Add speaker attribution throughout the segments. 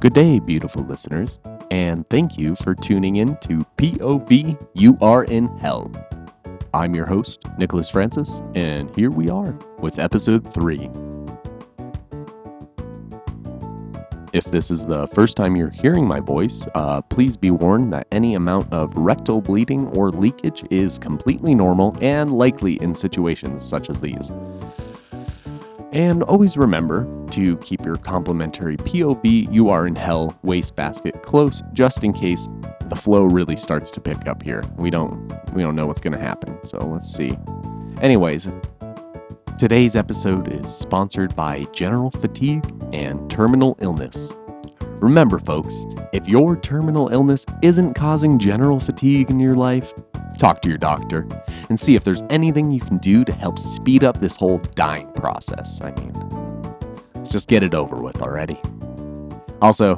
Speaker 1: Good day, beautiful listeners, and thank you for tuning in to POV You Are in Hell. I'm your host, Nicholas Francis, and here we are with episode 3. If this is the first time you're hearing my voice, uh, please be warned that any amount of rectal bleeding or leakage is completely normal and likely in situations such as these. And always remember to keep your complimentary POV You Are in Hell wastebasket close just in case the flow really starts to pick up here. We don't we don't know what's going to happen. So let's see. Anyways, today's episode is sponsored by General Fatigue and Terminal Illness. Remember folks, if your terminal illness isn't causing general fatigue in your life, talk to your doctor and see if there's anything you can do to help speed up this whole dying process. I mean, let's just get it over with already. Also,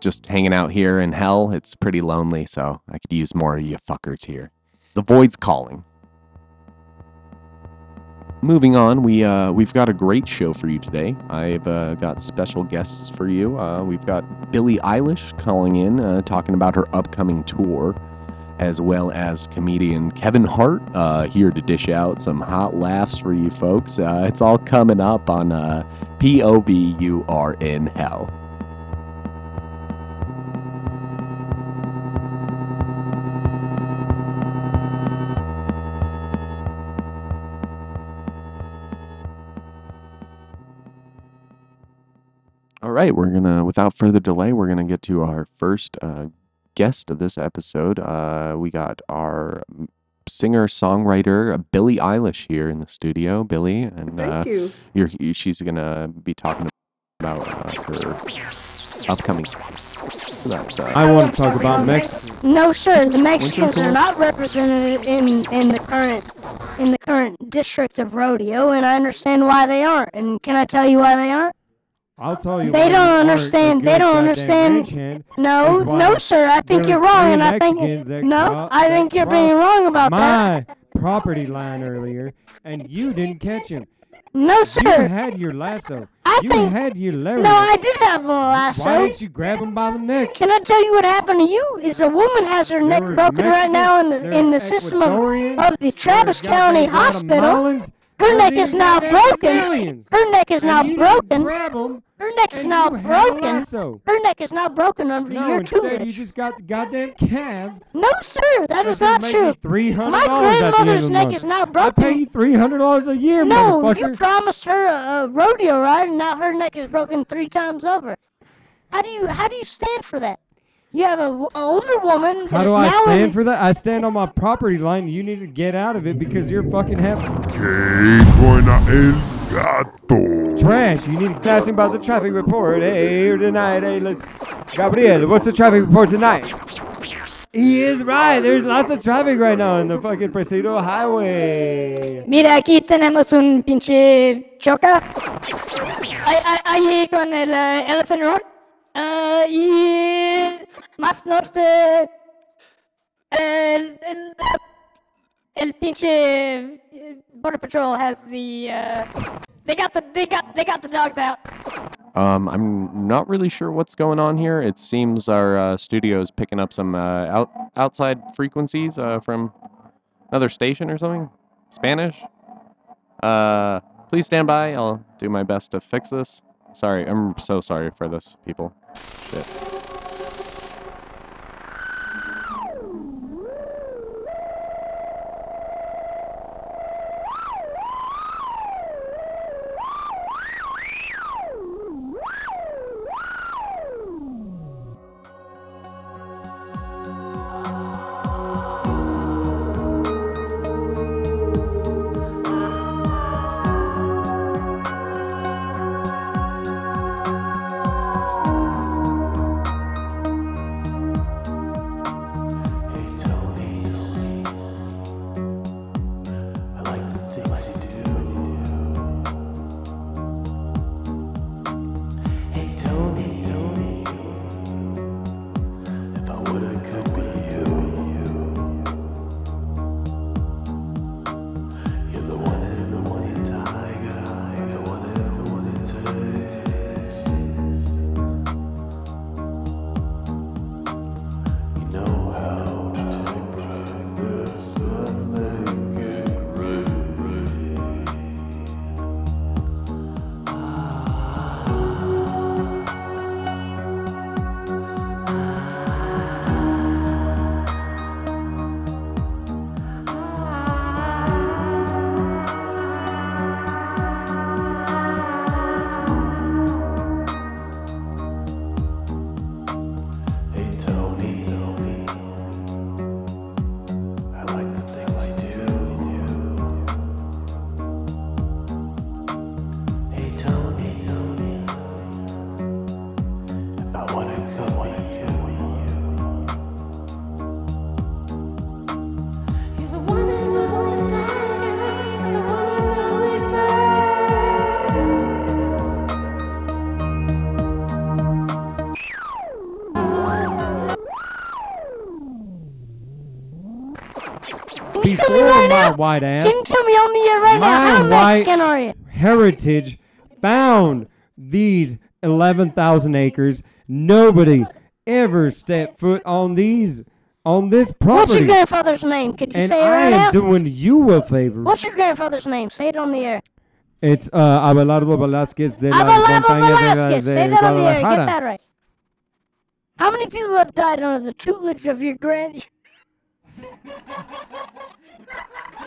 Speaker 1: just hanging out here in hell, it's pretty lonely, so I could use more of you fuckers here. The void's calling. Moving on, we uh, we've got a great show for you today. I've uh, got special guests for you. Uh, we've got Billie Eilish calling in, uh, talking about her upcoming tour as well as comedian Kevin Hart uh, here to dish out some hot laughs for you folks. Uh, it's all coming up on uh, You Are in Hell. All right, we're gonna, without further delay, we're gonna get to our first uh, guest of this episode. Uh, we got our singer songwriter Billie Eilish here in the studio. Billie, and uh,
Speaker 2: Thank you.
Speaker 1: you're, you she's gonna be talking about uh, her upcoming. So that's uh,
Speaker 3: I want to talk about Mexico.
Speaker 2: No, sir. The Mexicans are not represented in in the current in the current district of rodeo, and I understand why they aren't. And can I tell you why they aren't?
Speaker 3: I'll tell you.
Speaker 2: They don't understand- they don't understand- No, no, sir. I think you're wrong, and I think no, I think you're being wrong about that.
Speaker 3: My property line earlier, and you didn't catch him.
Speaker 2: No, sir.
Speaker 3: You had your lasso.
Speaker 2: I
Speaker 3: you
Speaker 2: think
Speaker 3: had your lariat.
Speaker 2: no, I did have a lasso.
Speaker 3: Why
Speaker 2: lasso.
Speaker 3: didn't you grab him by the neck?
Speaker 2: Can I tell you what happened to you? Is a woman has her neck
Speaker 3: There was
Speaker 2: broken right now in the in the system of, of the Travis County
Speaker 3: goddamn
Speaker 2: Hospital.
Speaker 3: Guatemalans,
Speaker 2: Her neck is now broken. Her neck is now
Speaker 3: you didn't
Speaker 2: broken.
Speaker 3: Grab 'em,
Speaker 2: Her neck is
Speaker 3: and
Speaker 2: now
Speaker 3: you had a
Speaker 2: broken. Her neck is now broken under
Speaker 3: No,
Speaker 2: your
Speaker 3: instead you just got the goddamn calf.
Speaker 2: No, sir, that is not true.
Speaker 3: Three hundred
Speaker 2: My
Speaker 3: dollars at the end
Speaker 2: grandmother's neck is now broken.
Speaker 3: I pay you three hundred dollars a year,
Speaker 2: No, you
Speaker 3: motherfucker.
Speaker 2: promised her a, a rodeo ride, and now her neck is broken three times over. How do you how do you stand for that? You have a w- older woman.
Speaker 3: How do I stand
Speaker 2: in,
Speaker 3: for that? I stand on my property line. You need to get out of it because you're fucking half
Speaker 4: Que buena el gato.
Speaker 3: trash. You need to ask him about the traffic report. Hey, here tonight. Hey, let's. Gabriel, what's the traffic report tonight? He is right. There's lots of traffic right now in the fucking Presidio Highway.
Speaker 5: Mira, aquí tenemos un pinche choca. Ahí, ahí- ahí con el eh, Elephant Road. Ah, y más norte, el, el, el pinche eh, Border Patrol has the. Uh, they got the they got they got the dogs out.
Speaker 1: Um, I'm not really sure what's going on here. It seems our uh, studio is picking up some uh, out outside frequencies uh, from another station or something. Spanish. Uh, please stand by. I'll do my best to fix this. Sorry, I'm so sorry for this, people. Shit.
Speaker 2: Tell me
Speaker 3: Before
Speaker 2: right
Speaker 3: my
Speaker 2: now?
Speaker 3: white ass,
Speaker 2: Can you tell me on the air right now? How Mexican are you?
Speaker 3: Heritage found these 11,000 acres. Nobody ever stepped foot on these, on this property.
Speaker 2: What's your grandfather's name? Could you
Speaker 3: And
Speaker 2: say it right I
Speaker 3: am
Speaker 2: now?
Speaker 3: doing you a favor.
Speaker 2: What's your grandfather's name? Say it on the air.
Speaker 3: It's uh, Abelardo Velázquez de las
Speaker 2: Abelardo Velasquez.
Speaker 3: de
Speaker 2: Say that on the air. Get that right. How many people have died under the tutelage of your grand?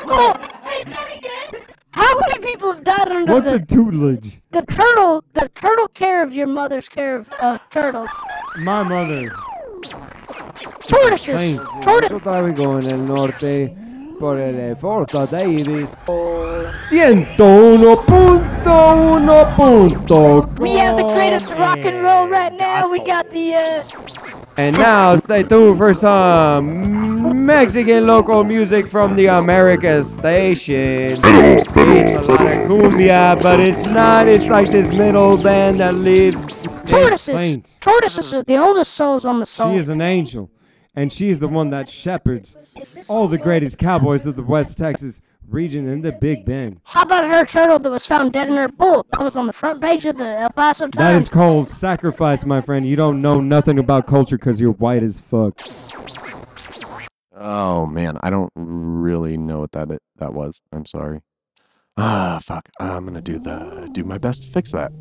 Speaker 2: oh, say that again. How many people have died under
Speaker 3: What's
Speaker 2: the,
Speaker 3: a tutelage?
Speaker 2: the turtle the turtle care of your mother's care of uh, turtles?
Speaker 3: My mother.
Speaker 2: Tortoises.
Speaker 3: Saints.
Speaker 2: Tortoises.
Speaker 3: Nosotros en el norte por el Forta Davis. 101.1 punto.
Speaker 2: We have the greatest rock and roll right now. We got the uh,
Speaker 3: And now stay tuned for some Mexican local music from the America station. It's a lot of cumbia, but it's not. It's like this metal band that lives.
Speaker 2: tortoises. Tortoises are the oldest souls on the soul.
Speaker 3: She is an angel, and she is the one that shepherds all the greatest cowboys of the West Texas region in the Big Bend.
Speaker 2: How about her turtle that was found dead in her pool? That was on the front page of the El Paso
Speaker 3: That
Speaker 2: Times.
Speaker 3: is called sacrifice, my friend. You don't know nothing about culture because you're white as fuck.
Speaker 1: Oh man, I don't really know what that it, that was. I'm sorry. Ah, fuck. I'm gonna do the do my best to fix that.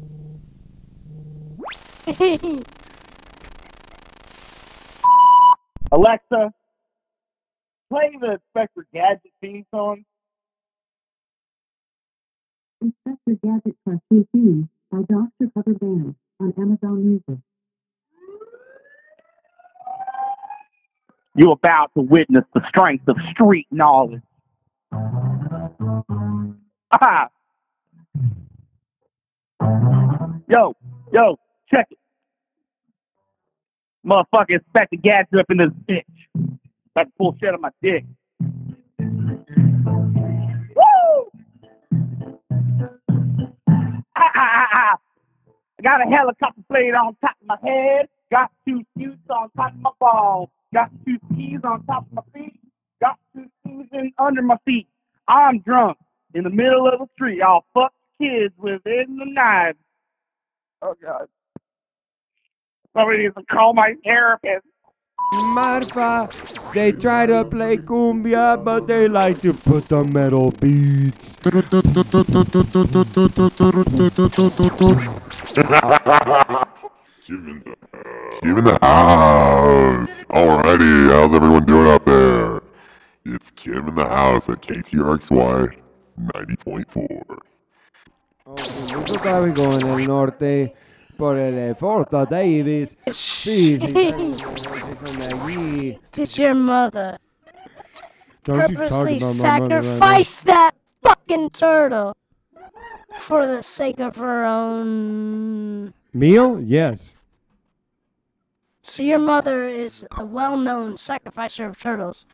Speaker 6: Alexa, play the Inspector Gadget theme song.
Speaker 7: Inspector Gadget Plus CC by Dr. Pepper Band on Amazon Music.
Speaker 6: You're about to witness the strength of street knowledge. Ah! Yo, yo, check it. Motherfucker Inspector Gadget up in this bitch. About to pull shit on my dick. Woo! Ah, ah, ah. I got a helicopter blade on top of my head. Got two scoots on top of my balls. Got two skis on top of my feet. Got two skis in under my feet. I'm drunk in the middle of the street. I'll fuck kids within the night. Oh God. Somebody needs to call my therapist.
Speaker 3: Marfa, they try to play cumbia, but they like to put the metal beats.
Speaker 4: Kim in the house. Alrighty, how's everyone doing out there? It's Kim in the house at KTRXY 90.4.
Speaker 3: Nosotros estamos en el norte por el Forta Davis. Sí, sí, son de allí.
Speaker 2: Did your mother
Speaker 3: Don't you talk
Speaker 2: purposely
Speaker 3: about my mother right now.
Speaker 2: sacrifice that fucking turtle for the sake of her own?
Speaker 3: Meal? Yes.
Speaker 2: So your mother is a well-known sacrificer of turtles.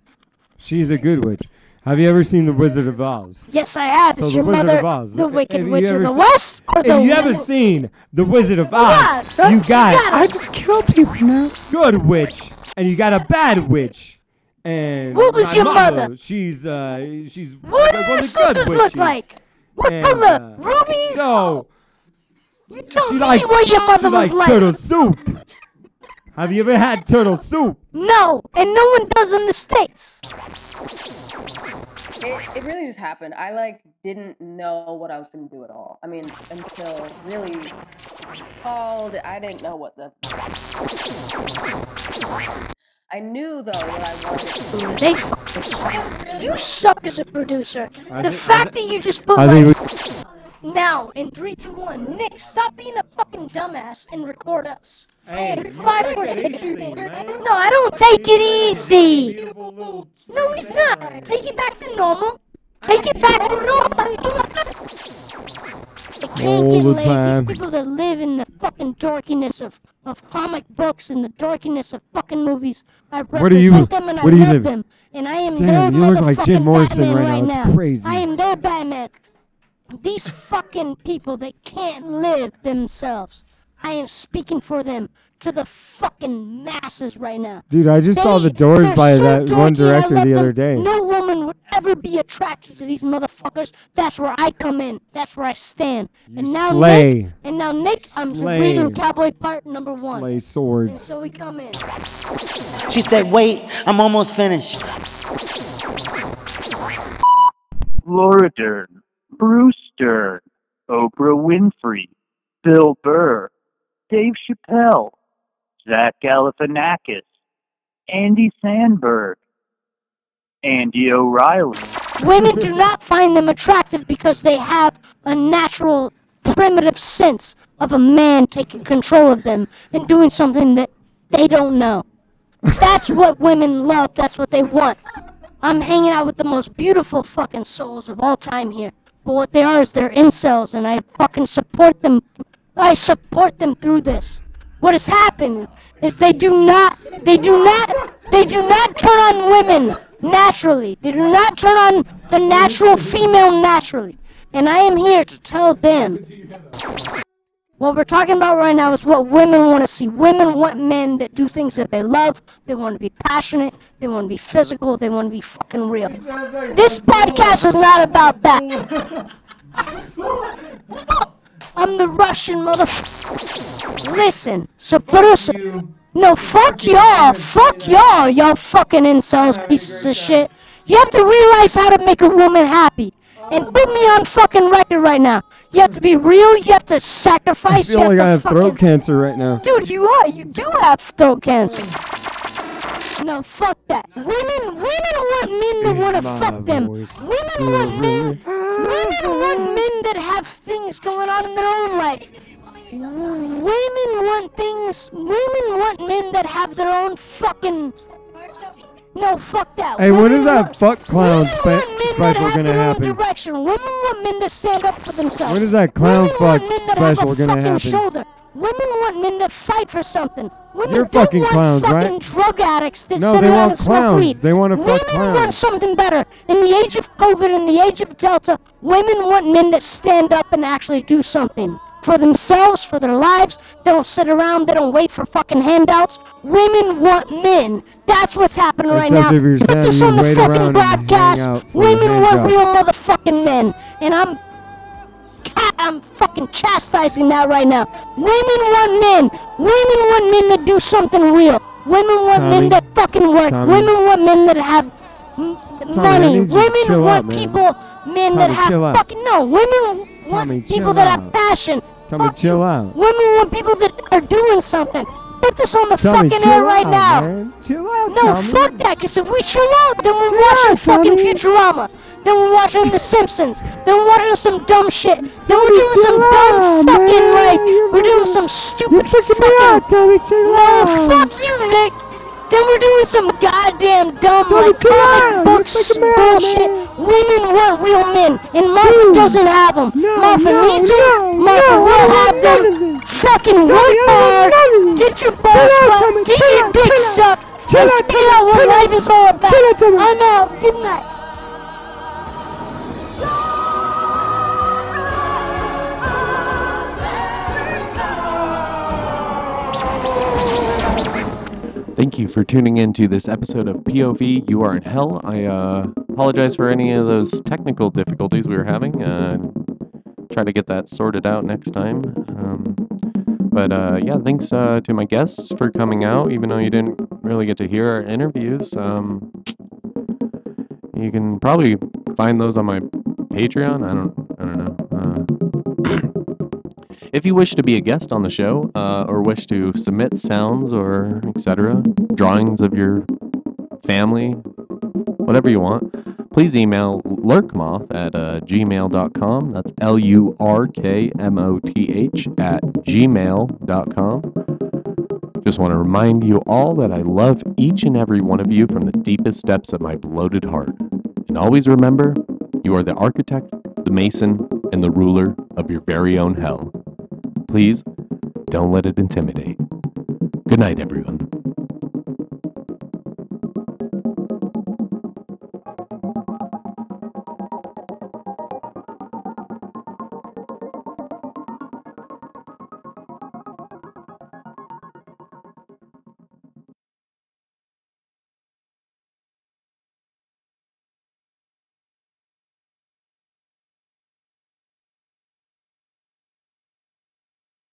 Speaker 3: She's a good witch. Have you ever seen The Wizard of Oz?
Speaker 2: Yes, I have.
Speaker 3: So
Speaker 2: is
Speaker 3: the
Speaker 2: your
Speaker 3: Wizard
Speaker 2: mother
Speaker 3: of Oz.
Speaker 2: the
Speaker 3: If
Speaker 2: Wicked
Speaker 3: you
Speaker 2: Witch of
Speaker 3: ever
Speaker 2: the
Speaker 3: se-
Speaker 2: West or
Speaker 3: If
Speaker 2: the
Speaker 3: you ever seen The Wizard of Oz,
Speaker 2: Yeah,
Speaker 3: you
Speaker 2: you
Speaker 3: got
Speaker 2: got
Speaker 3: I just kill people now. Good witch, and you got a bad witch. And
Speaker 2: What was
Speaker 3: my
Speaker 2: your
Speaker 3: mother,
Speaker 2: mother?
Speaker 3: She's uh, she's
Speaker 2: What
Speaker 3: one
Speaker 2: do
Speaker 3: of
Speaker 2: your slippers look like? What
Speaker 3: And,
Speaker 2: color?
Speaker 3: uh,
Speaker 2: Rubies?
Speaker 3: So
Speaker 2: you told
Speaker 3: she
Speaker 2: me
Speaker 3: likes
Speaker 2: what your mother
Speaker 3: she
Speaker 2: was
Speaker 3: likes
Speaker 2: like.
Speaker 3: turtle soup. Have you ever had turtle soup?
Speaker 2: No, and no one does in the states.
Speaker 8: It, it really just happened. I like didn't know what I was gonna do at all. I mean, until really called, I didn't know what the. I knew though what I wanted.
Speaker 2: They fuckers. You suck as a producer.
Speaker 3: I
Speaker 2: the
Speaker 3: thi- I
Speaker 2: fact that you just put
Speaker 3: I
Speaker 2: like
Speaker 3: think
Speaker 2: now in three, two, one. Nick, stop being a fucking dumbass and record us.
Speaker 3: Hey,
Speaker 2: Hey, five
Speaker 3: take it easy, man.
Speaker 2: No, I don't take it easy. No, he's not. Take it back to normal. Take it back to normal. They can't
Speaker 3: All
Speaker 2: get
Speaker 3: the
Speaker 2: laid.
Speaker 3: time.
Speaker 2: These people that live in the fucking dorkiness of, of comic books and the dorkiness of fucking movies. I represent
Speaker 3: Where do you-
Speaker 2: them and
Speaker 3: where
Speaker 2: I
Speaker 3: do you
Speaker 2: love
Speaker 3: live?
Speaker 2: them. And I am
Speaker 3: Damn,
Speaker 2: their
Speaker 3: you look like Jim
Speaker 2: motherfucking
Speaker 3: Morrison
Speaker 2: Batman
Speaker 3: right now. It's
Speaker 2: now.
Speaker 3: crazy.
Speaker 2: I am their Batman. These fucking people that can't live themselves. I am speaking for them to the fucking masses right now.
Speaker 3: Dude, I just saw the doors by
Speaker 2: so
Speaker 3: that one
Speaker 2: dorky and I
Speaker 3: director the other
Speaker 2: them.
Speaker 3: day.
Speaker 2: No woman would ever be attracted to these motherfuckers. That's where I come in. That's where I stand. and now
Speaker 3: slay.
Speaker 2: Nick, and now Nick, I'm
Speaker 3: Slay.
Speaker 2: reading cowboy part number one.
Speaker 3: Slay swords.
Speaker 2: And so we come in.
Speaker 9: She said, wait, I'm almost finished.
Speaker 10: Laura Dern, Bruce Oprah Winfrey, Bill Burr, Dave Chappelle, Zach Galifianakis, Andy Samberg, Andy O'Reilly.
Speaker 2: Women do not find them attractive because they have a natural, primitive sense of a man taking control of them and doing something that they don't know. That's what women love. That's what they want. I'm hanging out with the most beautiful fucking souls of all time here. But what they are is they're incels, and I fucking support them. I support them through this. What has happened is they do not, they do not, they do not turn on women naturally. They do not turn on the natural female naturally. And I am here to tell them what we're talking about right now is what women want to see. Women want men that do things that they love. They want to be passionate. They want to be physical. They want to be fucking real. This podcast is not about that. I'm the Russian motherfucker. Listen, so put us. No, fuck y'all. Fuck y'all. Y'all fucking incels, pieces of shit. You have to realize how to make a woman happy. And put me on fucking record right now. You have to be real. You have to sacrifice.
Speaker 3: I feel
Speaker 2: you have
Speaker 3: like
Speaker 2: to
Speaker 3: I have
Speaker 2: fucking
Speaker 3: throat cancer right now.
Speaker 2: Dude, you are. You do have throat cancer. No, fuck that. Women, women want men that want to fuck them.
Speaker 3: voice
Speaker 2: Women want men. Women want men that have things going on in their own life. Women want things. Women want men that have their own fucking. No, fuck that.
Speaker 3: Hey, when is that
Speaker 2: want-
Speaker 3: fuck clown
Speaker 2: women
Speaker 3: spe-
Speaker 2: want men that
Speaker 3: special
Speaker 2: have
Speaker 3: gonna happen?
Speaker 2: Direction. Women want men that stand up for themselves.
Speaker 3: When is that clown
Speaker 2: Women want
Speaker 3: fuck
Speaker 2: men that have
Speaker 3: special
Speaker 2: a
Speaker 3: gonna
Speaker 2: fucking
Speaker 3: happen?
Speaker 2: Shoulder. Women want men that fight for something. Women
Speaker 3: You're
Speaker 2: don't
Speaker 3: fucking
Speaker 2: want
Speaker 3: clowns,
Speaker 2: fucking
Speaker 3: right?
Speaker 2: drug addicts that
Speaker 3: No,
Speaker 2: sit
Speaker 3: they
Speaker 2: around
Speaker 3: want
Speaker 2: and smoke
Speaker 3: clowns.
Speaker 2: weed.
Speaker 3: They wanna fuck
Speaker 2: women
Speaker 3: clowns.
Speaker 2: want something better. In the age of COVID, in the age of Delta, women want men that stand up and actually do something for themselves, for their lives. They don't sit around. They don't wait for fucking handouts. Women want men. That's what's happening right now. Put this on the fucking
Speaker 3: around and hang
Speaker 2: broadcast. Women want real motherfucking men, and I'm I'm fucking chastising that right now. Women want men. Women want men that do something real. Women want
Speaker 3: Tommy.
Speaker 2: men that fucking work.
Speaker 3: Tommy.
Speaker 2: Women want men that have m-
Speaker 3: I
Speaker 2: money.
Speaker 3: need you to
Speaker 2: Women want
Speaker 3: out,
Speaker 2: people, men that
Speaker 3: Tommy,
Speaker 2: have
Speaker 3: out.
Speaker 2: fucking no. Women want
Speaker 3: Tommy,
Speaker 2: people that
Speaker 3: out.
Speaker 2: have passion.
Speaker 3: Tommy, chill out.
Speaker 2: Women want people that are doing something. Put this on the
Speaker 3: Tommy,
Speaker 2: fucking air right
Speaker 3: out,
Speaker 2: now.
Speaker 3: man. Chill out,
Speaker 2: No,
Speaker 3: Tommy.
Speaker 2: fuck that, because if we chill out, then we're watching fucking Futurama. Then we're watching The Simpsons. Then we're watching some dumb shit. Then we're doing some dumb fucking, like, we're doing some stupid fucking. no, fuck you, Nick. Then we're doing some goddamn dumb, like, comic books bullshit. Women want real men, and Martha doesn't have them. Martha needs them. Martha will have them. Fucking work hard. Get your balls wet. Get your dick sucked. And figure out what life is all about. I'm out. Good night.
Speaker 1: Thank you for tuning in to this episode of POV You Are in Hell. I uh, apologize for any of those technical difficulties we were having. Uh, try to get that sorted out next time. Um, but uh, yeah, thanks uh, to my guests for coming out, even though you didn't really get to hear our interviews. Um, you can probably find those on my Patreon. I don't, I don't know. If you wish to be a guest on the show, uh, or wish to submit sounds or etc., drawings of your family, whatever you want, please email lurkmoth at uh, gmail.com. That's L U R K M O T H at gmail.com. Just want to remind you all that I love each and every one of you from the deepest depths of my bloated heart. And always remember, you are the architect the mason and the ruler of your very own hell. Please don't let it intimidate. Good night, everyone.